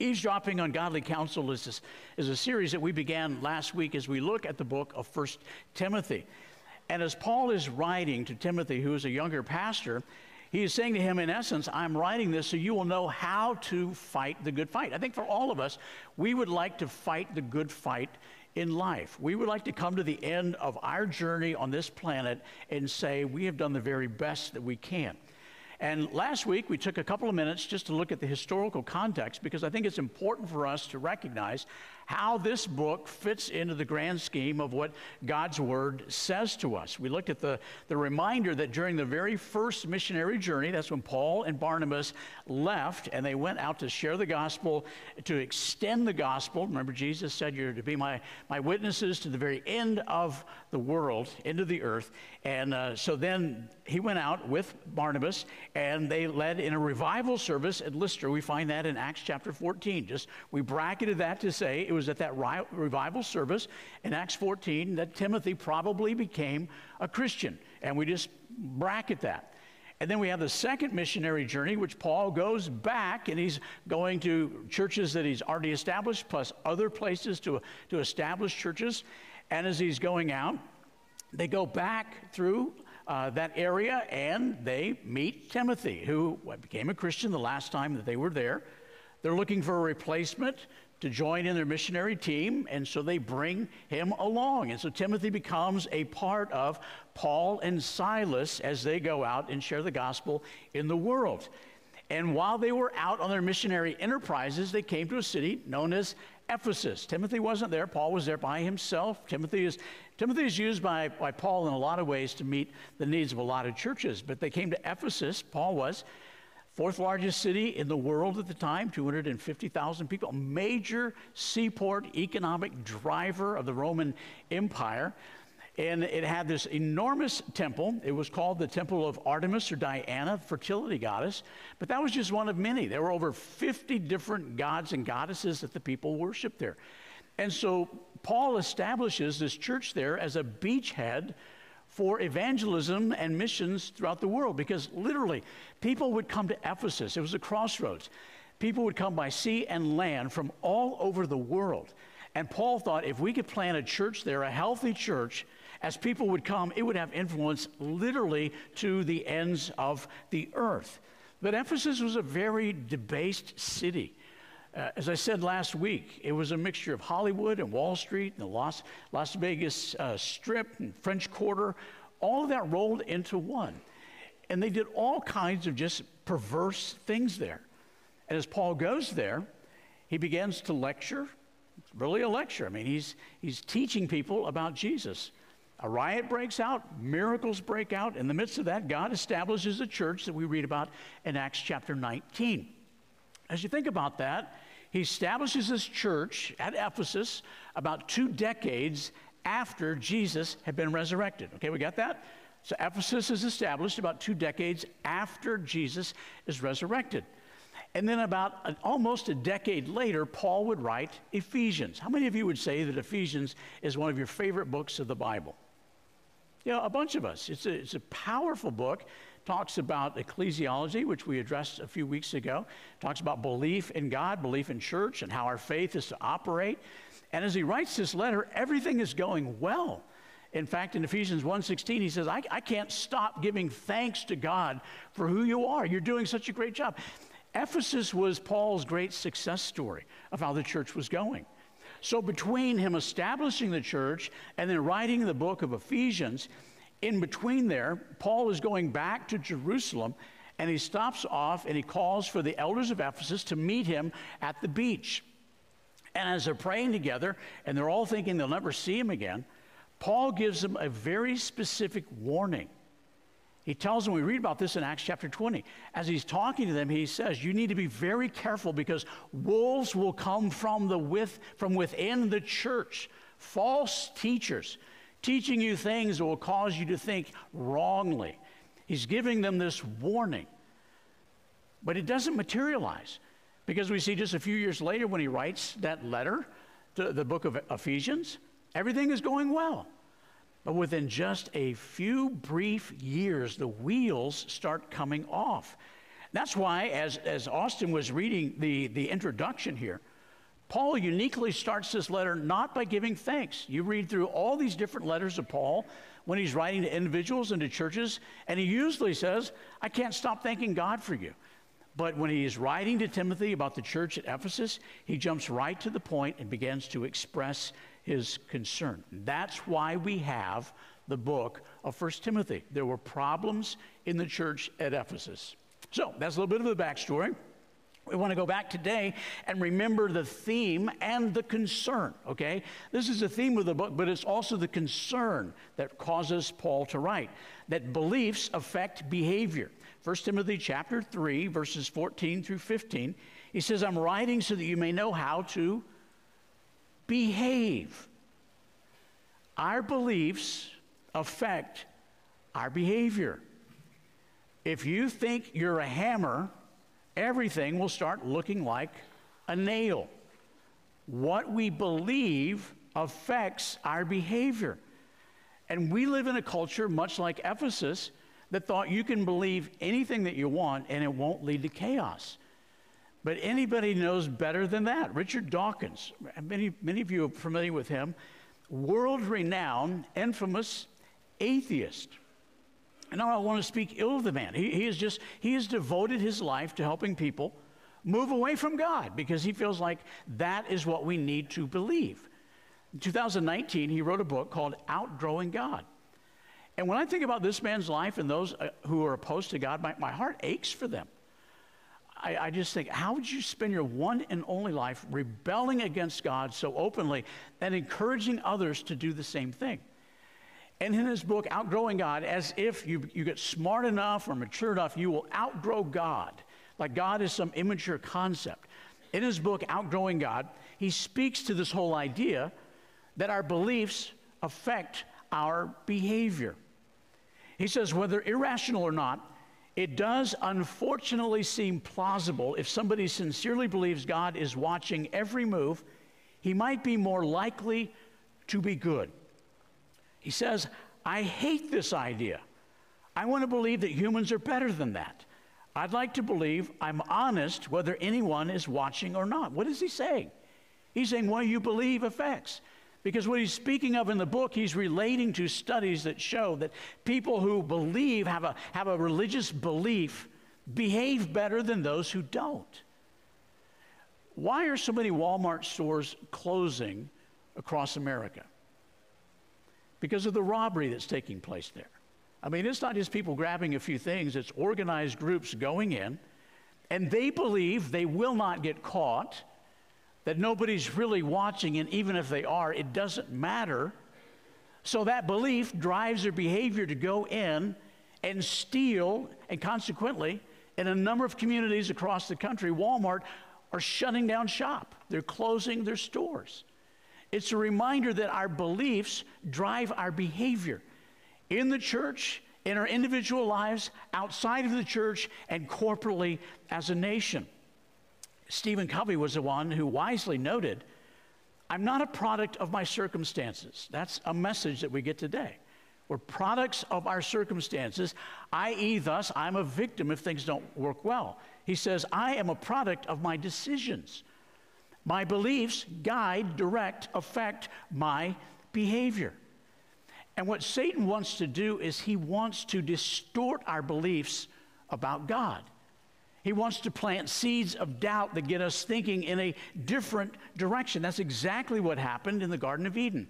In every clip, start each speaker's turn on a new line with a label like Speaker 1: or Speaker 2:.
Speaker 1: Eavesdropping on Godly Counsel is, this, is a series that we began last week as we look at the book of First Timothy. And as Paul is writing to Timothy, who is a younger pastor, he is saying to him, in essence, I'm writing this so you will know how to fight the good fight. I think for all of us, we would like to fight the good fight in life. We would like to come to the end of our journey on this planet and say, we have done the very best that we can. And last week, we took a couple of minutes just to look at the historical context because I think it's important for us to recognize how this book fits into the grand scheme of what God's Word says to us. We looked at the, the reminder that during the very first missionary journey, that's when Paul and Barnabas left and they went out to share the gospel, to extend the gospel. Remember, Jesus said, You're to be my, my witnesses to the very end of the world, into the earth. And uh, so then he went out with Barnabas and they led in a revival service at Lystra. We find that in Acts chapter 14. Just we bracketed that to say it was at that ri- revival service in Acts 14 that Timothy probably became a Christian. And we just bracket that. And then we have the second missionary journey, which Paul goes back and he's going to churches that he's already established, plus other places to, to establish churches. And as he's going out, they go back through uh, that area and they meet Timothy, who became a Christian the last time that they were there. They're looking for a replacement to join in their missionary team, and so they bring him along. And so Timothy becomes a part of Paul and Silas as they go out and share the gospel in the world. And while they were out on their missionary enterprises, they came to a city known as Ephesus. Timothy wasn't there, Paul was there by himself. Timothy is, Timothy is used by, by Paul in a lot of ways to meet the needs of a lot of churches. But they came to Ephesus, Paul was, fourth largest city in the world at the time, 250,000 people, a major seaport economic driver of the Roman Empire. And it had this enormous temple. It was called the Temple of Artemis or Diana, fertility goddess. But that was just one of many. There were over 50 different gods and goddesses that the people worshiped there. And so Paul establishes this church there as a beachhead for evangelism and missions throughout the world because literally people would come to Ephesus. It was a crossroads. People would come by sea and land from all over the world. And Paul thought if we could plant a church there, a healthy church, as people would come, it would have influence literally to the ends of the earth. But Ephesus was a very debased city. Uh, as I said last week, it was a mixture of Hollywood and Wall Street and the Las, Las Vegas uh, Strip and French Quarter. All of that rolled into one. And they did all kinds of just perverse things there. And as Paul goes there, he begins to lecture. It's really a lecture. I mean, he's, he's teaching people about Jesus. A riot breaks out, miracles break out. In the midst of that, God establishes a church that we read about in Acts chapter 19. As you think about that, he establishes this church at Ephesus about two decades after Jesus had been resurrected. Okay, we got that? So Ephesus is established about two decades after Jesus is resurrected. And then, about an, almost a decade later, Paul would write Ephesians. How many of you would say that Ephesians is one of your favorite books of the Bible? You know, a bunch of us. It's a, it's a powerful book. Talks about ecclesiology, which we addressed a few weeks ago. Talks about belief in God, belief in church, and how our faith is to operate. And as he writes this letter, everything is going well. In fact, in Ephesians 1:16, he says, I, I can't stop giving thanks to God for who you are. You're doing such a great job. Ephesus was Paul's great success story of how the church was going. So, between him establishing the church and then writing the book of Ephesians, in between there, Paul is going back to Jerusalem and he stops off and he calls for the elders of Ephesus to meet him at the beach. And as they're praying together and they're all thinking they'll never see him again, Paul gives them a very specific warning. He tells them, we read about this in Acts chapter 20. As he's talking to them, he says, You need to be very careful because wolves will come from, the with, from within the church, false teachers, teaching you things that will cause you to think wrongly. He's giving them this warning. But it doesn't materialize because we see just a few years later when he writes that letter to the book of Ephesians, everything is going well. But within just a few brief years, the wheels start coming off. That's why, as, as Austin was reading the, the introduction here, Paul uniquely starts this letter not by giving thanks. You read through all these different letters of Paul when he's writing to individuals and to churches, and he usually says, I can't stop thanking God for you. But when he is writing to Timothy about the church at Ephesus, he jumps right to the point and begins to express his concern. That's why we have the book of First Timothy. There were problems in the church at Ephesus. So that's a little bit of the backstory. We want to go back today and remember the theme and the concern, okay? This is the theme of the book, but it's also the concern that causes Paul to write that beliefs affect behavior. 1 Timothy chapter 3 verses 14 through 15. He says, "I'm writing so that you may know how to behave." Our beliefs affect our behavior. If you think you're a hammer, everything will start looking like a nail. What we believe affects our behavior. And we live in a culture, much like Ephesus, that thought you can believe anything that you want and it won't lead to chaos. But anybody knows better than that. Richard Dawkins, many, many of you are familiar with him, world renowned, infamous atheist. And I want to speak ill of the man. He, he is just, he has devoted his life to helping people move away from God because he feels like that is what we need to believe. In 2019, he wrote a book called Outgrowing God. And when I think about this man's life and those uh, who are opposed to God, my, my heart aches for them. I, I, just think, how would you spend your one and only life rebelling against God so openly and encouraging others to do the same thing? And in his book, Outgrowing God, as if you, you get smart enough or mature enough, you will outgrow God, like God is some immature concept. In his book, Outgrowing God, he speaks to this whole idea that our beliefs affect our behavior. He says, whether irrational or not, it does unfortunately seem plausible if somebody sincerely believes God is watching every move, he might be more likely to be good. He says, I hate this idea. I want to believe that humans are better than that. I'd like to believe I'm honest whether anyone is watching or not. What is he saying? He's saying what you believe affects. Because what he's speaking of in the book, he's relating to studies that show that people who believe, have a, have a religious belief, behave better than those who don't. Why are so many Walmart stores closing across America? Because of the robbery that's taking place there. I mean, it's not just people grabbing a few things, it's organized groups going in, and they believe they will not get caught, that nobody's really watching, and even if they are, it doesn't matter. So that belief drives their behavior to go in and steal, and consequently, in a number of communities across the country, Walmart are shutting down shop. They're closing their stores. It's a reminder that our beliefs drive our behavior in the church, in our individual lives, outside of the church, and corporately as a nation. Stephen Covey was the one who wisely noted I'm not a product of my circumstances. That's a message that we get today. We're products of our circumstances, i.e., thus, I'm a victim if things don't work well. He says, I am a product of my decisions. My beliefs guide, direct, affect my behavior. And what Satan wants to do is he wants to distort our beliefs about God. He wants to plant seeds of doubt that get us thinking in a different direction. That's exactly what happened in the Garden of Eden.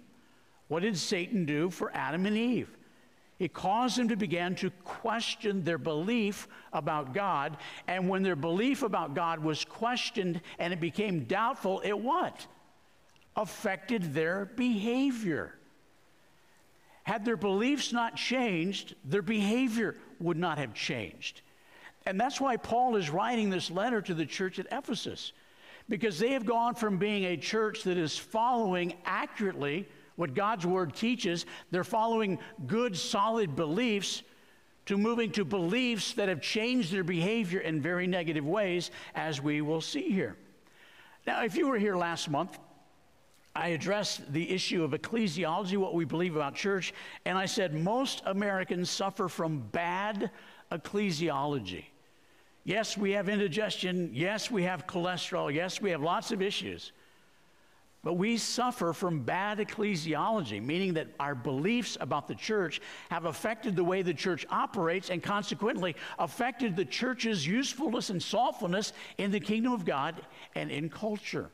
Speaker 1: What did Satan do for Adam and Eve? It caused them to begin to question their belief about God. And when their belief about God was questioned and it became doubtful, it what? Affected their behavior. Had their beliefs not changed, their behavior would not have changed. And that's why Paul is writing this letter to the church at Ephesus, because they have gone from being a church that is following accurately what God's word teaches. They're following good, solid beliefs to moving to beliefs that have changed their behavior in very negative ways, as we will see here. Now, if you were here last month, I addressed the issue of ecclesiology, what we believe about church, and I said most Americans suffer from bad ecclesiology. Yes, we have indigestion. Yes, we have cholesterol. Yes, we have lots of issues. But we suffer from bad ecclesiology, meaning that our beliefs about the church have affected the way the church operates and consequently affected the church's usefulness and thoughtfulness in the kingdom of God and in culture.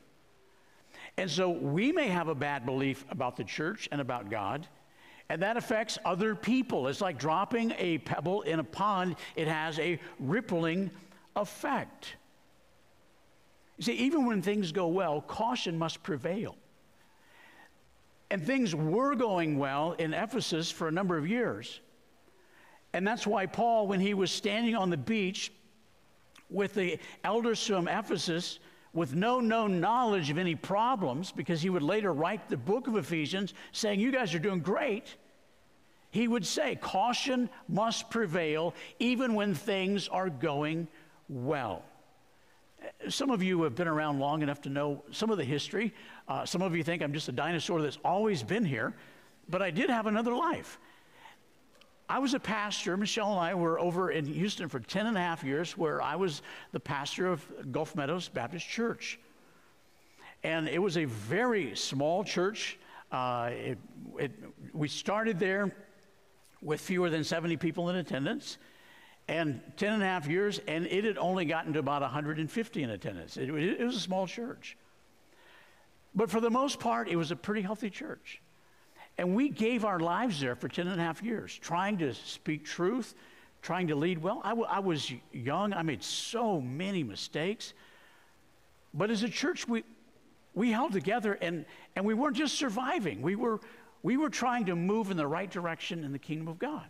Speaker 1: And so we may have a bad belief about the church and about God, and that affects other people. It's like dropping a pebble in a pond, it has a rippling effect. You see, even when things go well, caution must prevail. And things were going well in Ephesus for a number of years. And that's why Paul, when he was standing on the beach with the elders from Ephesus, with no known knowledge of any problems, because he would later write the book of Ephesians saying, You guys are doing great. He would say, Caution must prevail even when things are going well. Some of you have been around long enough to know some of the history. Uh, some of you think I'm just a dinosaur that's always been here, but I did have another life. I was a pastor. Michelle and I were over in Houston for 10 and a half years, where I was the pastor of Gulf Meadows Baptist Church. And it was a very small church. Uh, it, it, we started there with fewer than 70 people in attendance and 10 and a half years, and it had only gotten to about 150 in attendance. It, it, was a small church. But for the most part, it was a pretty healthy church. And we gave our lives there for 10 and a half years, trying to speak truth, trying to lead well. I, I was young, I made so many mistakes. But as a church, we, we held together and, and we weren't just surviving, we were, we were trying to move in the right direction in the kingdom of God.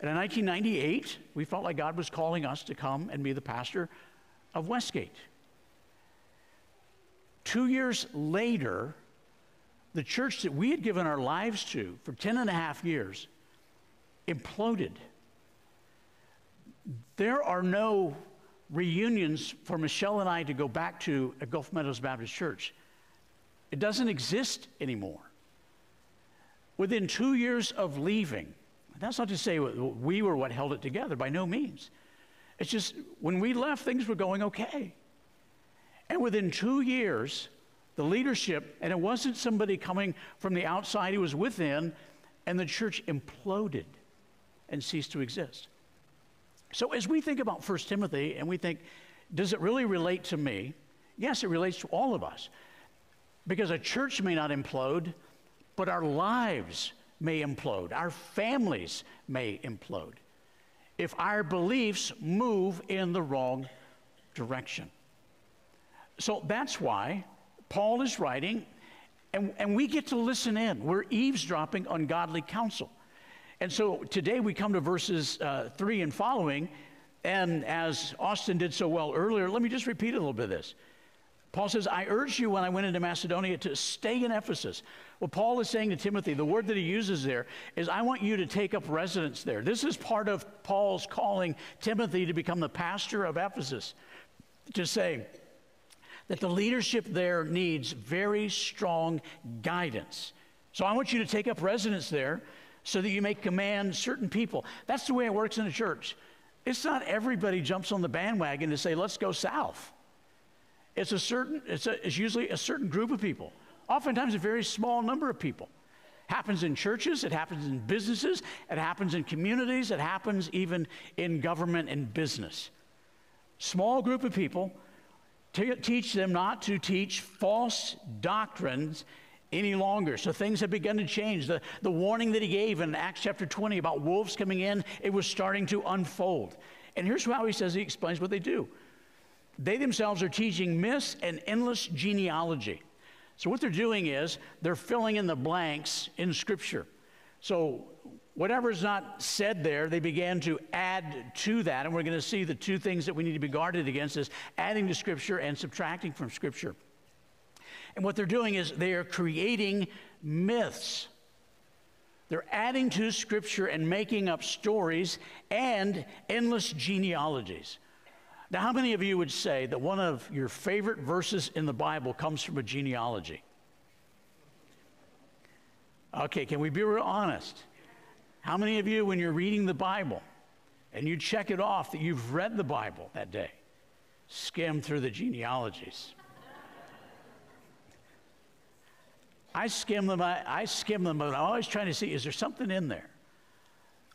Speaker 1: And in 1998, we felt like God was calling us to come and be the pastor of Westgate. Two years later, the church that we had given our lives to for 10 and a half years imploded. There are no reunions for Michelle and I to go back to at Gulf Meadows Baptist Church. It doesn't exist anymore. Within two years of leaving, that's not to say we were what held it together, by no means. It's just when we left, things were going okay. And within two years, the leadership, and it wasn't somebody coming from the outside, it was within, and the church imploded and ceased to exist. So as we think about 1 Timothy and we think, does it really relate to me? Yes, it relates to all of us. Because a church may not implode, but our lives may implode, our families may implode if our beliefs move in the wrong direction. So that's why Paul is writing, and, and we get to listen in. We're eavesdropping on godly counsel. And so today we come to verses uh, three and following, and as Austin did so well earlier, let me just repeat a little bit of this. Paul says, I urged you when I went into Macedonia to stay in Ephesus. What Paul is saying to Timothy, the word that he uses there is, I want you to take up residence there. This is part of Paul's calling Timothy to become the pastor of Ephesus, to say that the leadership there needs very strong guidance. So I want you to take up residence there so that you may command certain people. That's the way it works in a church. It's not everybody jumps on the bandwagon to say, let's go south. It's a certain, it's, a, it's usually a certain group of people, oftentimes a very small number of people. Happens in churches, it happens in businesses, it happens in communities, it happens even in government and business. Small group of people teach them not to teach false doctrines any longer. So things have begun to change. The, the warning that he gave in Acts chapter 20 about wolves coming in, it was starting to unfold. And here's how he says he explains what they do. They themselves are teaching myths and endless genealogy. So, what they're doing is they're filling in the blanks in Scripture. So, whatever is not said there, they began to add to that. And we're going to see the two things that we need to be guarded against is adding to Scripture and subtracting from Scripture. And what they're doing is they are creating myths. They're adding to Scripture and making up stories and endless genealogies. Now, how many of you would say that one of your favorite verses in the Bible comes from a genealogy? Okay, can we be real honest? How many of you, when you're reading the Bible and you check it off that you've read the Bible that day. Skim through the genealogies. I skim them, I, I skim them, but I'm always trying to see is there something in there?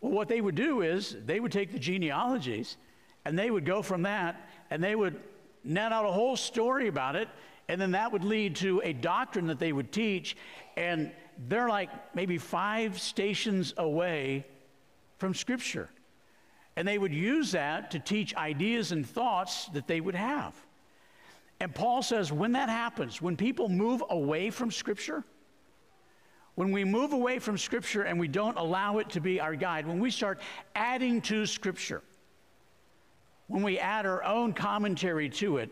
Speaker 1: Well, what they would do is they would take the genealogies and they would go from that and they would net out a whole story about it, and then that would lead to a doctrine that they would teach, and they're like maybe five stations away from Scripture. And they would use that to teach ideas and thoughts that they would have. And Paul says when that happens, when people move away from Scripture, when we move away from Scripture and we don't allow it to be our guide, when we start adding to Scripture, when we add our own commentary to it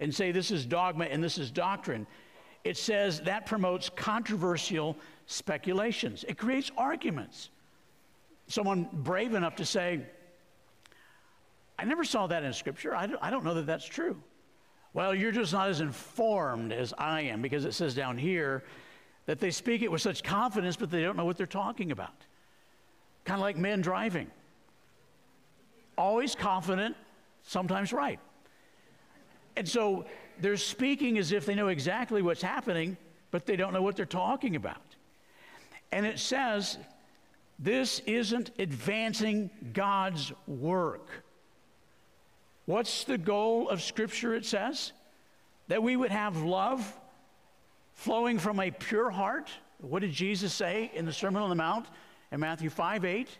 Speaker 1: and say this is dogma and this is doctrine, it says that promotes controversial speculations. It creates arguments. Someone brave enough to say, I never saw that in Scripture. I don't, know that that's true. Well, you're just not as informed as I am because it says down here that they speak it with such confidence, but they don't know what they're talking about. Kind of like men driving. Always confident, sometimes right. And so they're speaking as if they know exactly what's happening, but they don't know what they're talking about. And it says, this isn't advancing God's work. What's the goal of Scripture, it says? That we would have love flowing from a pure heart. What did Jesus say in the Sermon on the Mount in Matthew 5 8?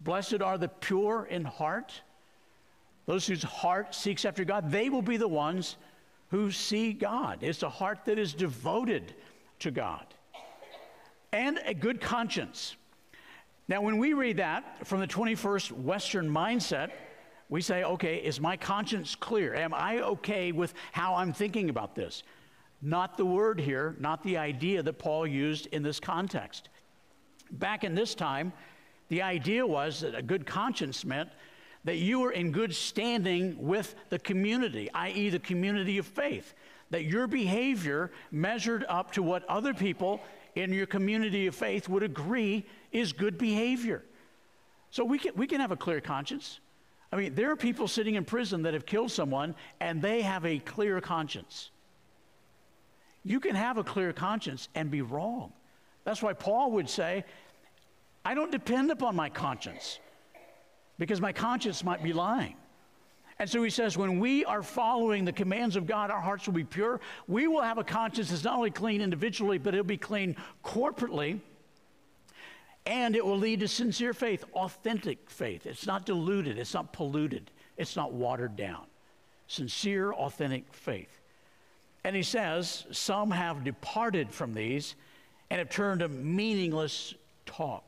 Speaker 1: Blessed are the pure in heart, those whose heart seeks after God. They will be the ones who see God. It's a heart that is devoted to God and a good conscience. Now, when we read that from the 21st Western mindset, we say, okay, is my conscience clear? Am I okay with how I'm thinking about this? Not the word here, not the idea that Paul used in this context. Back in this time, the idea was that a good conscience meant that you are in good standing with the community, i.e., the community of faith, that your behavior measured up to what other people in your community of faith would agree is good behavior. So we can, we can have a clear conscience. I mean, there are people sitting in prison that have killed someone and they have a clear conscience. You can have a clear conscience and be wrong. That's why Paul would say, I don't depend upon my conscience because my conscience might be lying. And so he says, when we are following the commands of God, our hearts will be pure. We will have a conscience that's not only clean individually, but it'll be clean corporately. And it will lead to sincere faith, authentic faith. It's not diluted, it's not polluted, it's not watered down. Sincere, authentic faith. And he says, Some have departed from these and have turned to meaningless talk.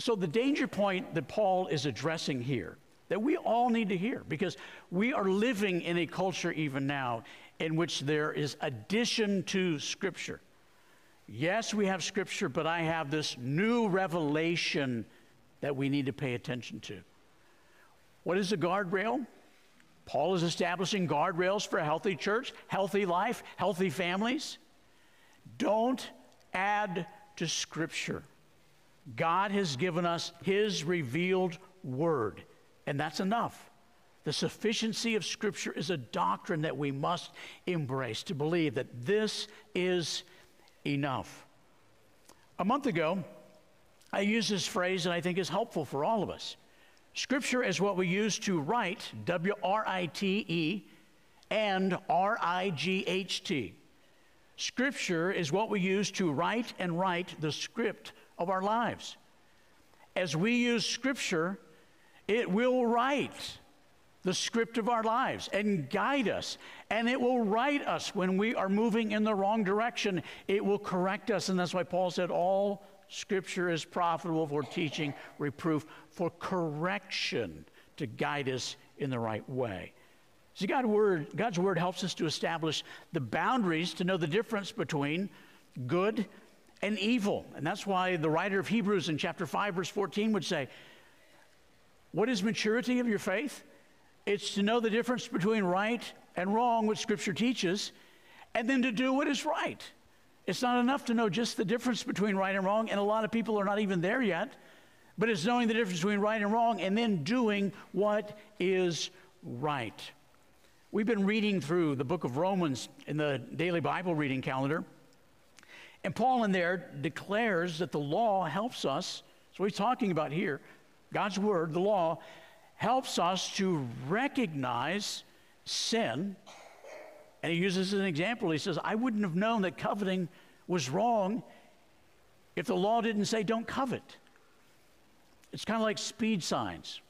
Speaker 1: So, the danger point that Paul is addressing here, that we all need to hear, because we are living in a culture even now in which there is addition to Scripture. Yes, we have Scripture, but I have this new revelation that we need to pay attention to. What is a guardrail? Paul is establishing guardrails for a healthy church, healthy life, healthy families. Don't add to Scripture. God has given us His revealed word, and that's enough. The sufficiency of Scripture is a doctrine that we must embrace to believe that this is enough. A month ago, I used this phrase that I think is helpful for all of us. Scripture is what we use to write, W R I T E, and R I G H T. Scripture is what we use to write and write the script of our lives. As we use Scripture, it will write the script of our lives and guide us. And it will right us when we are moving in the wrong direction. It will correct us. And that's why Paul said, All scripture is profitable for teaching, reproof, for correction to guide us in the right way. See, word, God's word helps us to establish the boundaries to know the difference between good and evil. And that's why the writer of Hebrews in chapter 5, verse 14 would say, What is maturity of your faith? It's to know the difference between right and wrong, which Scripture teaches, and then to do what is right. It's not enough to know just the difference between right and wrong, and a lot of people are not even there yet. but it's knowing the difference between right and wrong and then doing what is right. We've been reading through the book of Romans in the daily Bible reading calendar. And Paul in there declares that the law helps us. So he's talking about here. God's word, the law, helps us to recognize sin. And he uses an example. He says, I wouldn't have known that coveting was wrong if the law didn't say don't covet. It's kind of like speed signs.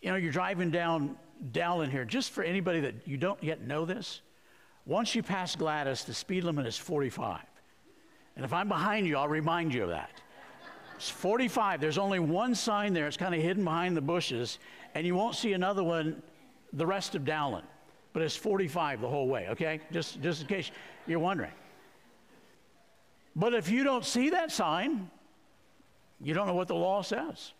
Speaker 1: You know, you're driving down Dowling here, just for anybody that you don't yet know this, once you pass Gladys, the speed limit is 45. And if I'm behind you, I'll remind you of that. It's 45. There's only one sign there. It's kind of hidden behind the bushes, and you won't see another one the rest of Dowling. But it's 45 the whole way, okay? Just, just in case you're wondering. But if you don't see that sign, you don't know what the law says.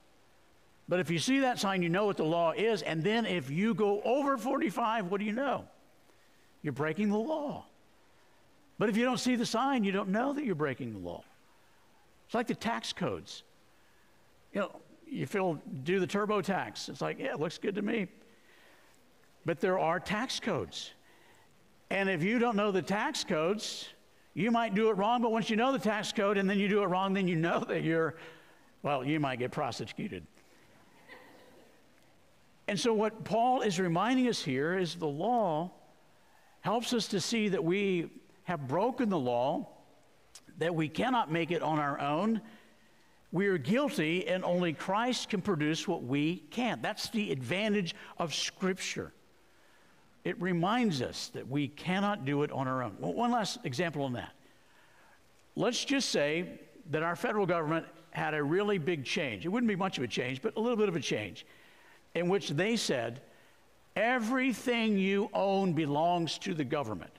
Speaker 1: But if you see that sign, you know what the law is. And then if you go over 45, what do you know? You're breaking the law. But if you don't see the sign, you don't know that you're breaking the law. It's like the tax codes. You know, you feel do the TurboTax. It's like, yeah, it looks good to me. But there are tax codes. And if you don't know the tax codes, you might do it wrong, but once you know the tax code and then you do it wrong, then you know that you're, well, you might get prosecuted. and so, what Paul is reminding us here is the law helps us to see that we have broken the law, that we cannot make it on our own. We are guilty, and only Christ can produce what we can't. That's the advantage of Scripture. It reminds us that we cannot do it on our own. Well, one last example on that. Let's just say that our federal government had a really big change. It wouldn't be much of a change, but a little bit of a change, in which they said, everything you own belongs to the government.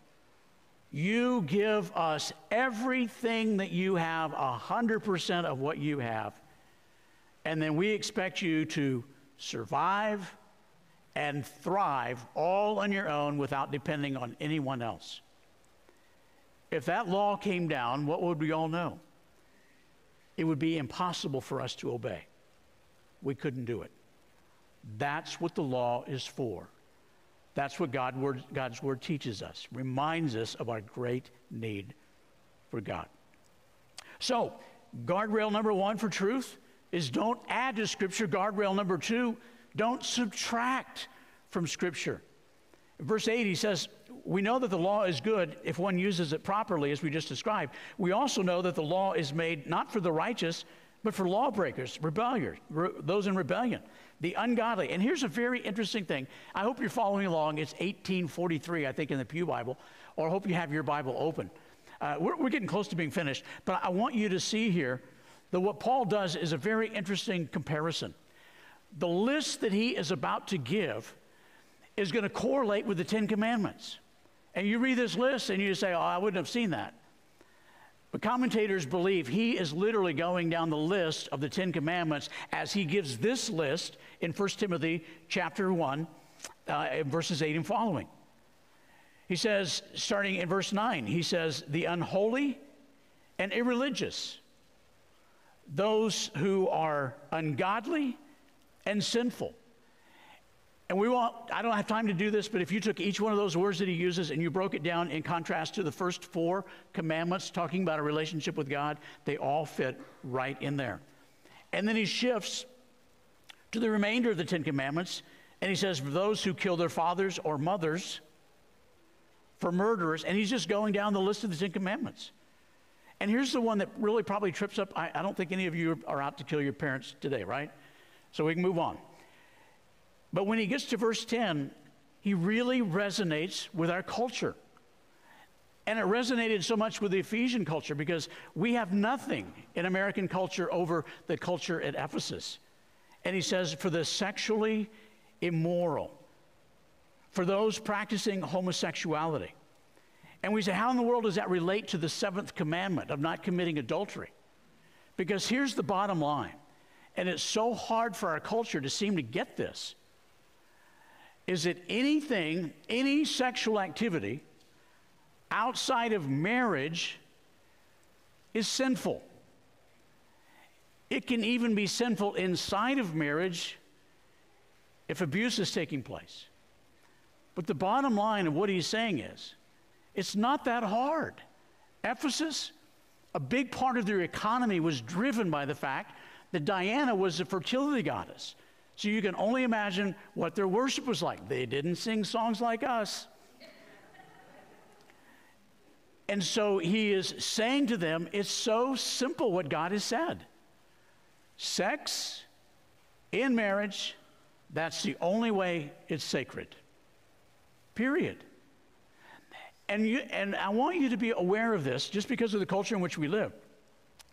Speaker 1: You give us everything that you have, 100% of what you have, and then we expect you to survive and thrive all on your own without depending on anyone else. If that law came down, what would we all know? It would be impossible for us to obey. We couldn't do it. That's what the law is for. That's what God word, God's word teaches us, reminds us of our great need for God. So, guardrail number one for truth is don't add to Scripture. Guardrail number two, don't subtract from Scripture. verse 8, he says, We know that the law is good if one uses it properly, as we just described. We also know that the law is made not for the righteous, but for lawbreakers, rebellions, re- those in rebellion the ungodly. And here's a very interesting thing. I hope you're following along. It's 1843, I think, in the Pew Bible, or I hope you have your Bible open. Uh, we're, we're getting close to being finished, but I want you to see here that what Paul does is a very interesting comparison. The list that he is about to give is going to correlate with the Ten Commandments. And you read this list and you say, Oh, I wouldn't have seen that. But commentators believe he is literally going down the list of the Ten Commandments as he gives this list in 1 Timothy chapter 1, uh, verses 8 and following. He says, starting in verse 9, he says, The unholy and irreligious, those who are ungodly and sinful and we won't, I don't have time to do this, but if you took each one of those words that he uses and you broke it down in contrast to the first four commandments talking about a relationship with God, they all fit right in there. And then he shifts to the remainder of the Ten Commandments, and he says, those who kill their fathers or mothers, for murderers, and he's just going down the list of the Ten Commandments. And here's the one that really probably trips up. I, I don't think any of you are out to kill your parents today, right? So we can move on. But when he gets to verse 10, he really resonates with our culture. And it resonated so much with the Ephesian culture because we have nothing in American culture over the culture at Ephesus. And he says, for the sexually immoral, for those practicing homosexuality. And we say, how in the world does that relate to the seventh commandment of not committing adultery? Because here's the bottom line, and it's so hard for our culture to seem to get this is that anything, any sexual activity outside of marriage is sinful. It can even be sinful inside of marriage if abuse is taking place. But the bottom line of what he's saying is it's not that hard. Ephesus, a big part of their economy was driven by the fact that Diana was a fertility goddess. So you can only imagine what their worship was like. They didn't sing songs like us. And so he is saying to them, it's so simple what God has said. Sex in marriage, that's the only way it's sacred. Period. And, you, and I want you to be aware of this just because of the culture in which we live.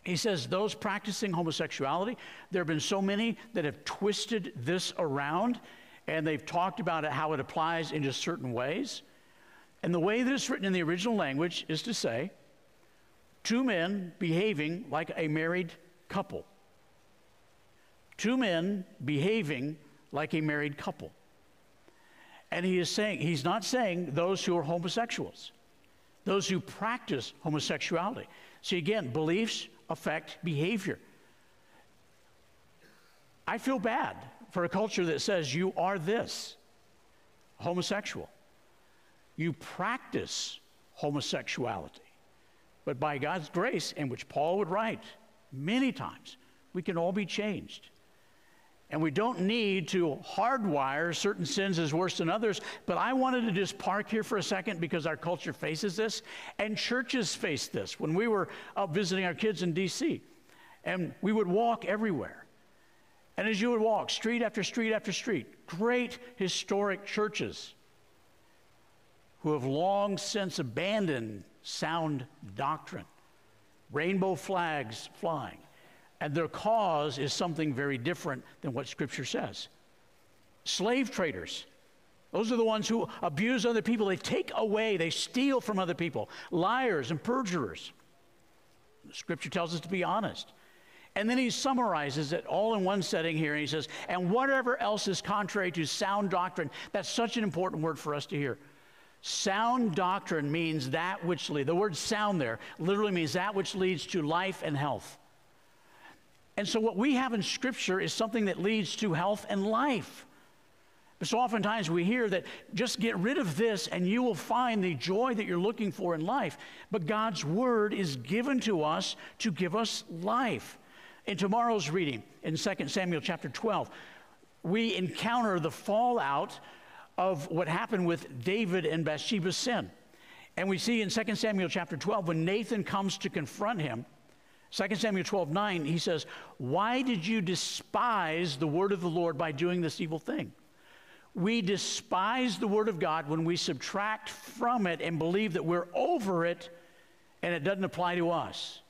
Speaker 1: He says those practicing homosexuality, there have been so many that have twisted this around and they've talked about it, how it applies in just certain ways. And the way that it's written in the original language is to say, two men behaving like a married couple. Two men behaving like a married couple. And he is saying, he's not saying those who are homosexuals, those who practice homosexuality. See, again, beliefs affect behavior. I feel bad for a culture that says you are this homosexual. You practice homosexuality. But by God's grace, in which Paul would write many times, we can all be changed. And we don't need to hardwire certain sins as worse than others. But I wanted to just park here for a second because our culture faces this, and churches face this. When we were out visiting our kids in D.C., and we would walk everywhere. And as you would walk, street after street after street, great historic churches who have long since abandoned sound doctrine, rainbow flags flying. And their cause is something very different than what Scripture says. Slave traders, those are the ones who abuse other people. They take away, they steal from other people. Liars and perjurers. Scripture tells us to be honest. And then he summarizes it all in one setting here, and he says, and whatever else is contrary to sound doctrine. That's such an important word for us to hear. Sound doctrine means that which leads. The word sound there literally means that which leads to life and health. And so, what we have in Scripture is something that leads to health and life. But so oftentimes we hear that just get rid of this and you will find the joy that you're looking for in life. But God's Word is given to us to give us life. In tomorrow's reading, in 2 Samuel chapter 12, we encounter the fallout of what happened with David and Bathsheba's sin. And we see in 2 Samuel chapter 12, when Nathan comes to confront him, 2 Samuel 12, 9, he says, Why did you despise the word of the Lord by doing this evil thing? We despise the word of God when we subtract from it and believe that we're over it and it doesn't apply to us.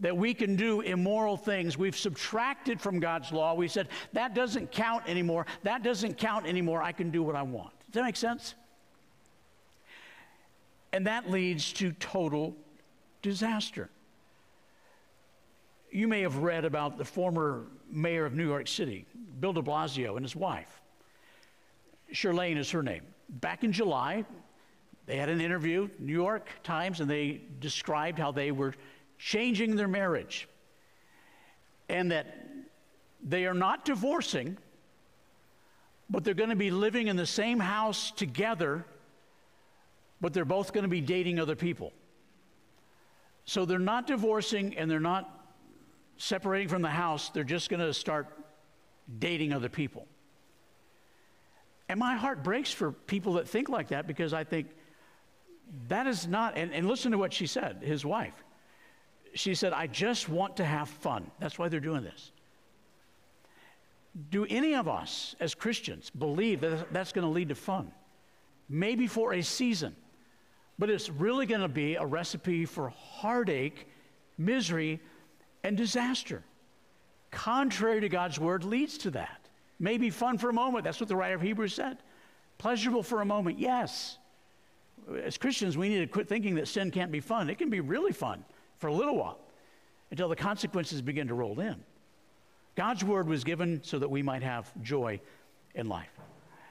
Speaker 1: That we can do immoral things. We've subtracted from God's law. We said, that doesn't count anymore. That doesn't count anymore. I can do what I want. Does that make sense? And that leads to total disaster you may have read about the former mayor of New York City, Bill de Blasio, and his wife. Chirlane is her name. Back in July, they had an interview, New York Times, and they described how they were changing their marriage and that they are not divorcing, but they're going to be living in the same house together, but they're both going to be dating other people. So they're not divorcing and they're not separating from the house, they're just going to start dating other people. And my heart breaks for people that think like that because I think that is not, and, and listen to what she said, his wife. She said, I just want to have fun. That's why they're doing this. Do any of us as Christians believe that that's going to lead to fun? Maybe for a season, but it's really going to be a recipe for heartache, misery, and disaster. Contrary to God's word leads to that. Maybe fun for a moment. That's what the writer of Hebrews said. Pleasurable for a moment, yes. As Christians, we need to quit thinking that sin can't be fun. It can be really fun for a little while until the consequences begin to roll in. God's word was given so that we might have joy in life.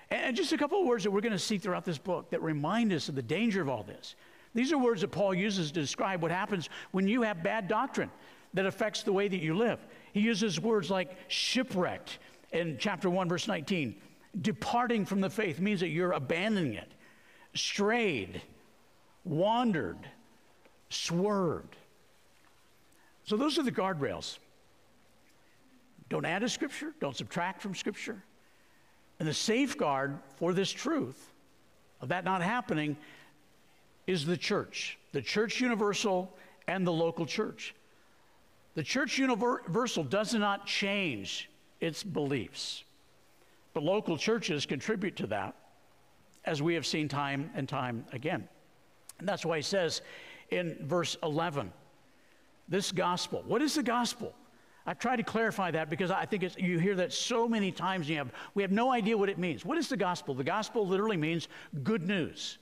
Speaker 1: And just a couple of words that we're going to see throughout this book that remind us of the danger of all this. These are words that Paul uses to describe what happens when you have bad doctrine. That affects the way that you live. He uses words like shipwrecked in chapter 1, verse 19. Departing from the faith means that you're abandoning it, strayed, wandered, swerved. So those are the guardrails. Don't add to Scripture, don't subtract from Scripture. And the safeguard for this truth of that not happening is the church, the church universal and the local church. The church universal does not change its beliefs, but local churches contribute to that, as we have seen time and time again. And that's why he says in verse 11, this gospel. What is the gospel? I've tried to clarify that because I think you hear that so many times. You have, we have no idea what it means. What is the gospel? The gospel literally means good news.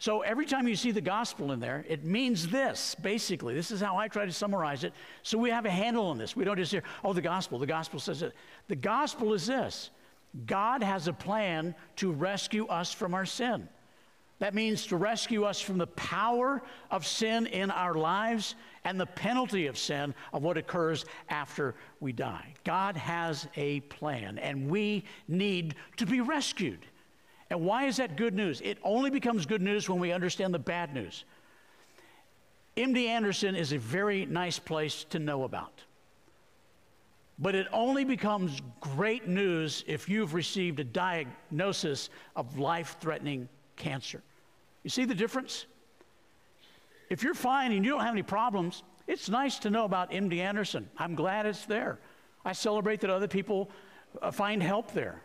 Speaker 1: So every time you see the gospel in there, it means this, basically. This is how I try to summarize it. So we have a handle on this. We don't just hear, oh, the gospel. The gospel says it. The gospel is this God has a plan to rescue us from our sin. That means to rescue us from the power of sin in our lives and the penalty of sin of what occurs after we die. God has a plan, and we need to be rescued. And why is that good news? It only becomes good news when we understand the bad news. MD Anderson is a very nice place to know about. But it only becomes great news if you've received a diagnosis of life threatening cancer. You see the difference? If you're fine and you don't have any problems, it's nice to know about MD Anderson. I'm glad it's there. I celebrate that other people uh, find help there.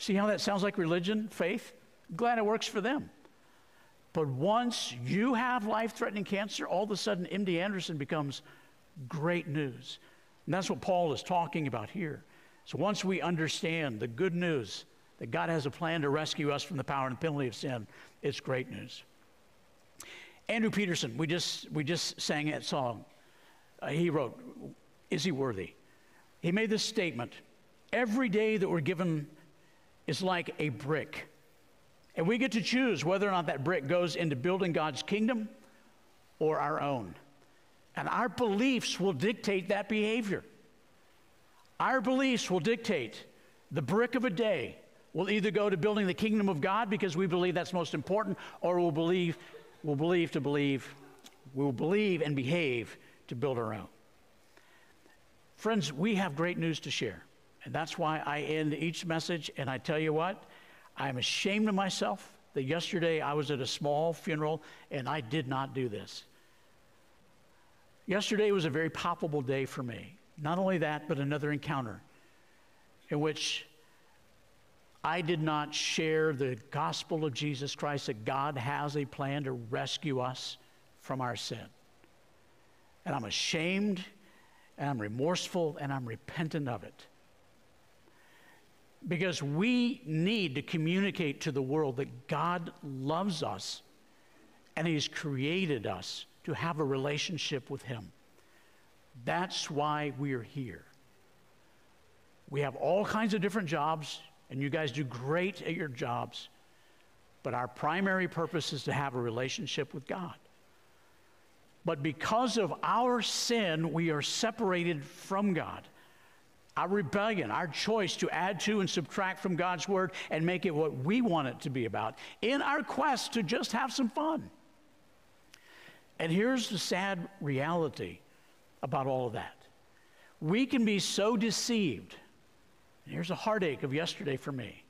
Speaker 1: See how that sounds like religion, faith? glad it works for them. But once you have life threatening cancer, all of a sudden MD Anderson becomes great news. And that's what Paul is talking about here. So once we understand the good news that God has a plan to rescue us from the power and penalty of sin, it's great news. Andrew Peterson, we just, we just sang that song. Uh, he wrote, Is he worthy? He made this statement Every day that we're given is like a brick. And we get to choose whether or not that brick goes into building God's kingdom or our own. And our beliefs will dictate that behavior. Our beliefs will dictate the brick of a day We'll either go to building the kingdom of God because we believe that's most important, or we'll believe, we'll believe to believe, we'll believe and behave to build our own. Friends, we have great news to share. And that's why I end each message. And I tell you what, I'm ashamed of myself that yesterday I was at a small funeral and I did not do this. Yesterday was a very palpable day for me. Not only that, but another encounter in which I did not share the gospel of Jesus Christ that God has a plan to rescue us from our sin. And I'm ashamed and I'm remorseful and I'm repentant of it. Because we need to communicate to the world that God loves us and He's created us to have a relationship with Him. That's why we're here. We have all kinds of different jobs and you guys do great at your jobs. But our primary purpose is to have a relationship with God. But because of our sin, we are separated from God. Our rebellion, our choice to add to and subtract from God's word and make it what we want it to be about in our quest to just have some fun. And here's the sad reality about all of that we can be so deceived here's a heartache of yesterday for me.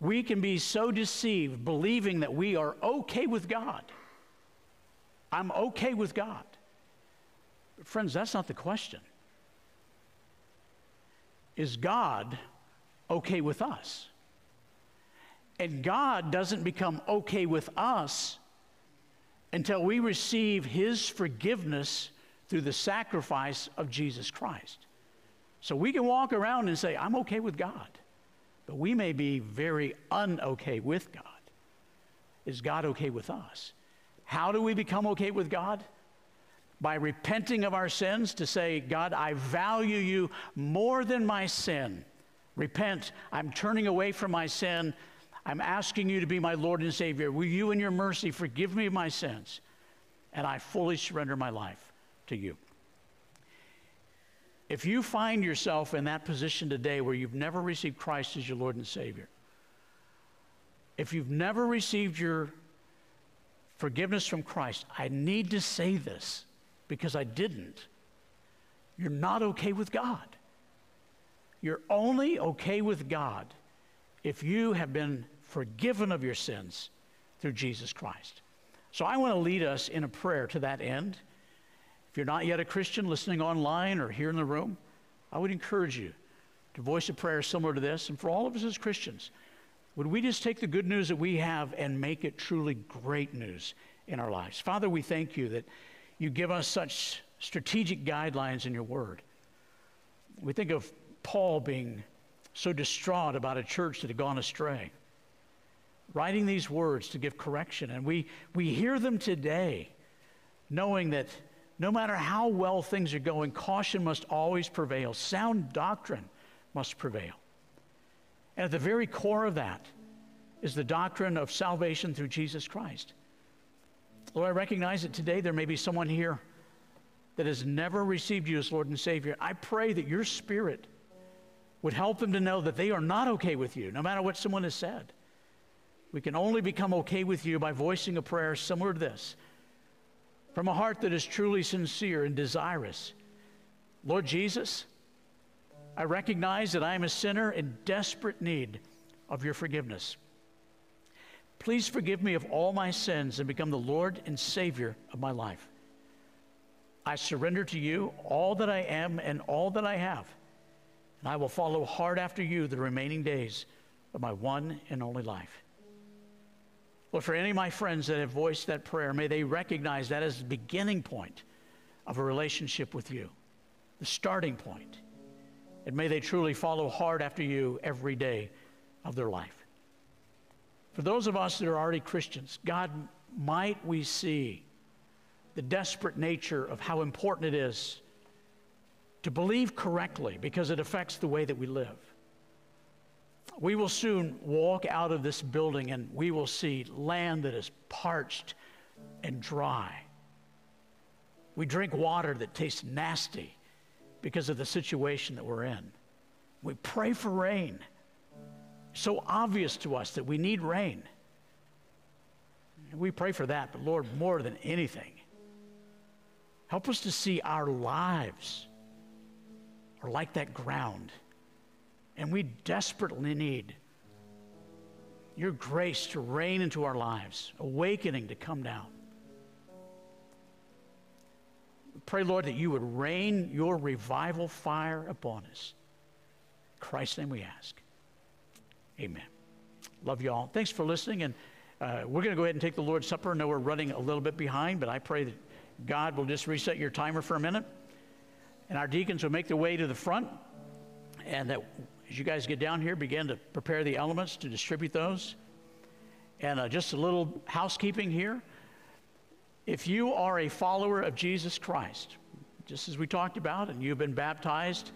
Speaker 1: We can be so deceived believing that we are okay with God. I'm okay with God. But, friends, that's not the question. Is God okay with us? And God doesn't become okay with us until we receive His forgiveness through the sacrifice of Jesus Christ. So we can walk around and say, I'm okay with God. But we may be very unokay with God. Is God okay with us? How do we become okay with God? By repenting of our sins to say, God, I value you more than my sin. Repent. I'm turning away from my sin. I'm asking you to be my Lord and Savior. Will you, in your mercy, forgive me my sins? And I fully surrender my life to you. If you find yourself in that position today where you've never received Christ as your Lord and Savior, if you've never received your forgiveness from Christ, I need to say this because I didn't. You're not okay with God. You're only okay with God if you have been forgiven of your sins through Jesus Christ. So I want to lead us in a prayer to that end. If you're not yet a Christian listening online or here in the room, I would encourage you to voice a prayer similar to this. And for all of us as Christians, would we just take the good news that we have and make it truly great news in our lives? Father, we thank you that you give us such strategic guidelines in your word. We think of Paul being so distraught about a church that had gone astray, writing these words to give correction. And we, we hear them today, knowing that no matter how well things are going, caution must always prevail. Sound doctrine must prevail. And at the very core of that is the doctrine of salvation through Jesus Christ. Lord, I recognize that today there may be someone here that has never received you as Lord and Savior. I pray that your Spirit would help them to know that they are not okay with you, no matter what someone has said. We can only become okay with you by voicing a prayer similar to this from a heart that is truly sincere and desirous. Lord Jesus, I recognize that I am a sinner in desperate need of your forgiveness. Please forgive me of all my sins and become the Lord and Savior of my life. I surrender to you all that I am and all that I have, and I will follow hard after you the remaining days of my one and only life. Well, for any of my friends that have voiced that prayer, may they recognize that as the beginning point of a relationship with you, the starting point. And may they truly follow hard after you every day of their life. For those of us that are already Christians, God, might we see the desperate nature of how important it is to believe correctly because it affects the way that we live. We will soon walk out of this building and we will see land that is parched and dry. We drink water that tastes nasty because of the situation that we're in. We pray for rain. So obvious to us that we need rain. We pray for that, but Lord, more than anything, help us to see our lives are like that ground and we desperately need your grace to rain into our lives, awakening to come down. Pray, Lord, that you would rain your revival fire upon us. In Christ's name we ask. Amen. Love you all. Thanks for listening. And uh, we're going to go ahead and take the Lord's Supper. I know we're running a little bit behind, but I pray that God will just reset your timer for a minute. And our deacons will make their way to the front and that as you guys get down here, begin to prepare the elements to distribute those. And uh, just a little housekeeping here. If you are a follower of Jesus Christ, just as we talked about, and you've been baptized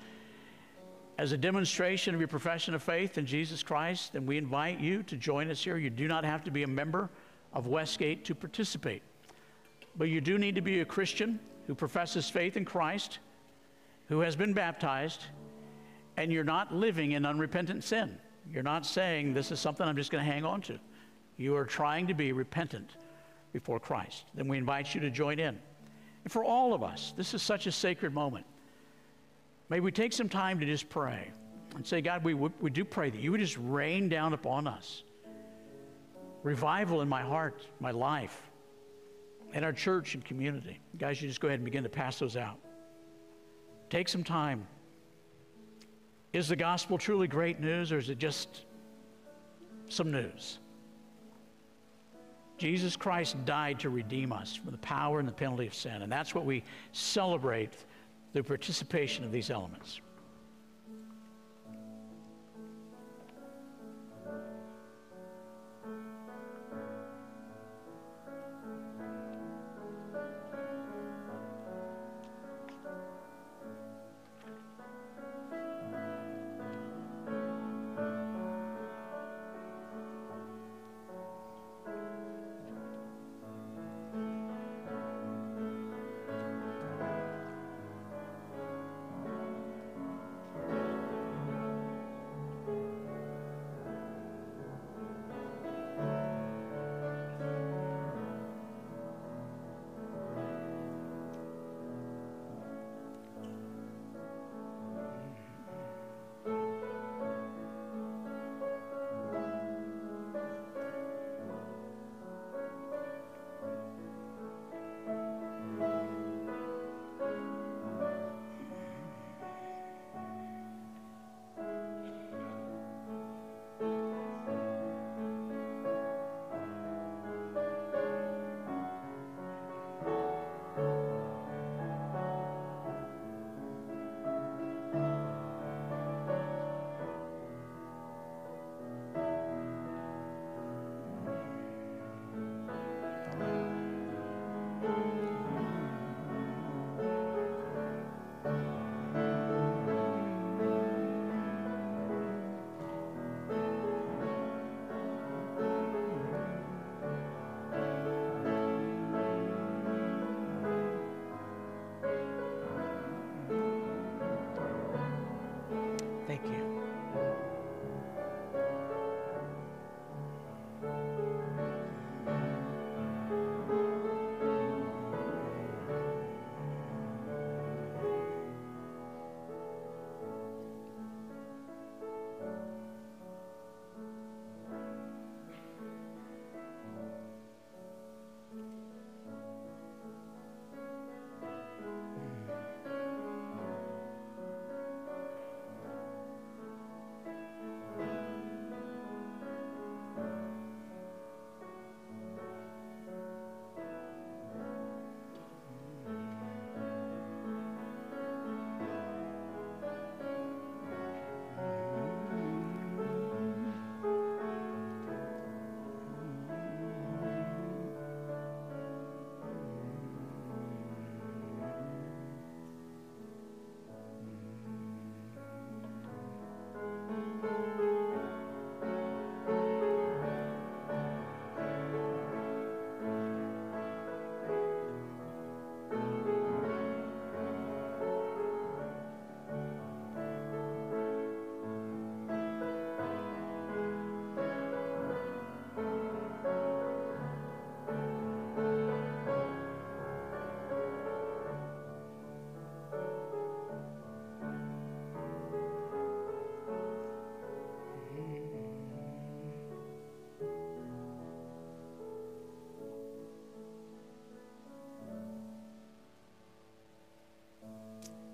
Speaker 1: as a demonstration of your profession of faith in Jesus Christ, then we invite you to join us here. You do not have to be a member of Westgate to participate. But you do need to be a Christian who professes faith in Christ, who has been baptized, and you're not living in unrepentant sin. You're not saying, This is something I'm just going to hang on to. You are trying to be repentant before Christ. Then we invite you to join in. And for all of us, this is such a sacred moment. May we take some time to just pray and say, God, we, we do pray that you would just rain down upon us. Revival in my heart, my life, and our church and community. Guys, you just go ahead and begin to pass those out. Take some time is the gospel truly great news or is it just some news? Jesus Christ died to redeem us from the power and the penalty of sin, and that's what we celebrate through participation of these elements.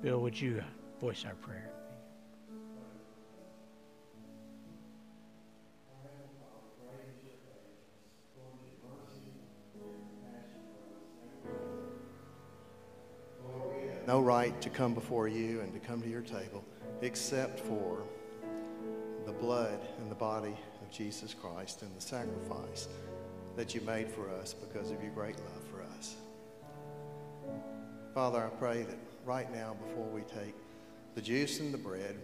Speaker 1: Bill, would you voice our prayer?
Speaker 2: no right to come before you and to come to your table except for the blood and the body of Jesus Christ and the sacrifice that you made for us because of your great love for us. Father, I pray that right now, before we take the juice and the bread,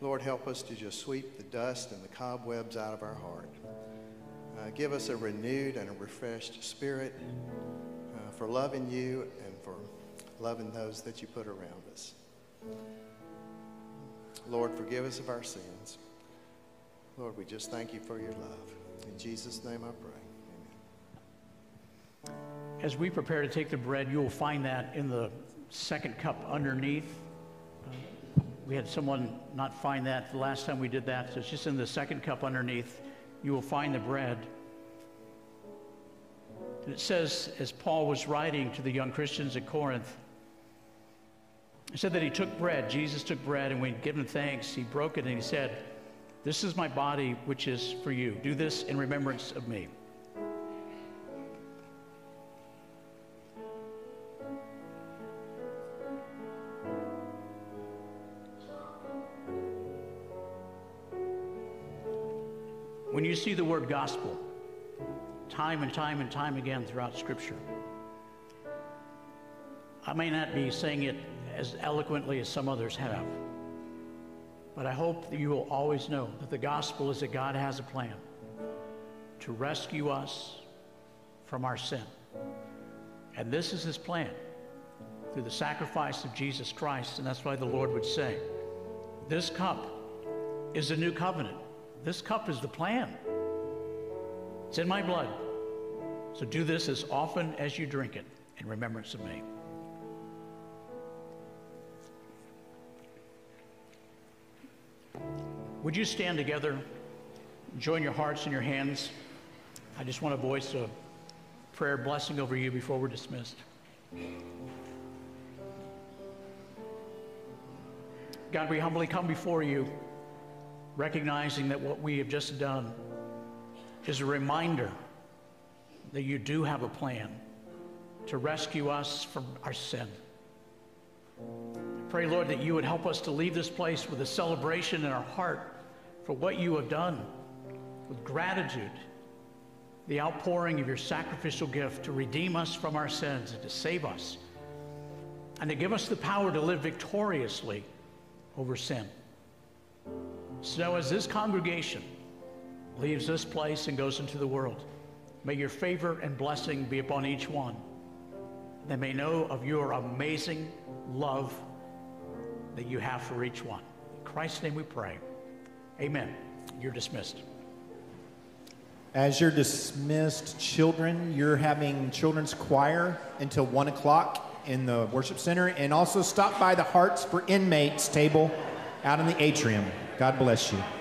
Speaker 2: Lord, help us to just sweep the dust and the cobwebs out of our heart. Uh, give us a renewed and a refreshed spirit uh, for loving you and for loving those that you put around us. Lord, forgive us of our sins. Lord, we just thank you for your love. In Jesus' name I pray.
Speaker 1: As we prepare to take the bread, you will find that in the second cup underneath. We had someone not find that the last time we did that, so it's just in the second cup underneath. You will find the bread. And it says, as Paul was writing to the young Christians at Corinth, he said that he took bread. Jesus took bread, and when he given thanks, he broke it and he said, This is my body, which is for you. Do this in remembrance of me. When you see the word gospel, time and time and time again throughout Scripture, I may not be saying it as eloquently as some others have. But I hope that you will always know that the gospel is that God has a plan to rescue us from our sin. And this is his plan through the sacrifice of Jesus Christ. And that's why the Lord would say, This cup is a new covenant. This cup is the plan. It's in my blood. So do this as often as you drink it in remembrance of me. Would you stand together, join your hearts and your hands? I just want to voice a prayer blessing over you before we're dismissed. God, we humbly come before you, recognizing that what we have just done is a reminder that you do have a plan to rescue us from our sin. I pray, Lord, that you would help us to leave this place with a celebration in our heart for what you have done with gratitude, the outpouring of your sacrificial gift to redeem us from our sins and to save us, and to give us the power to live victoriously over sin. So, as this congregation leaves this place and goes into the world, may your favor and blessing be upon each one. They may know of your amazing love that you have for each one. In Christ's name we pray. Amen. You're dismissed.
Speaker 3: As you're dismissed, children, you're having children's choir until 1 o'clock in the worship center. And also stop by the Hearts for Inmates table out in the atrium. God bless you.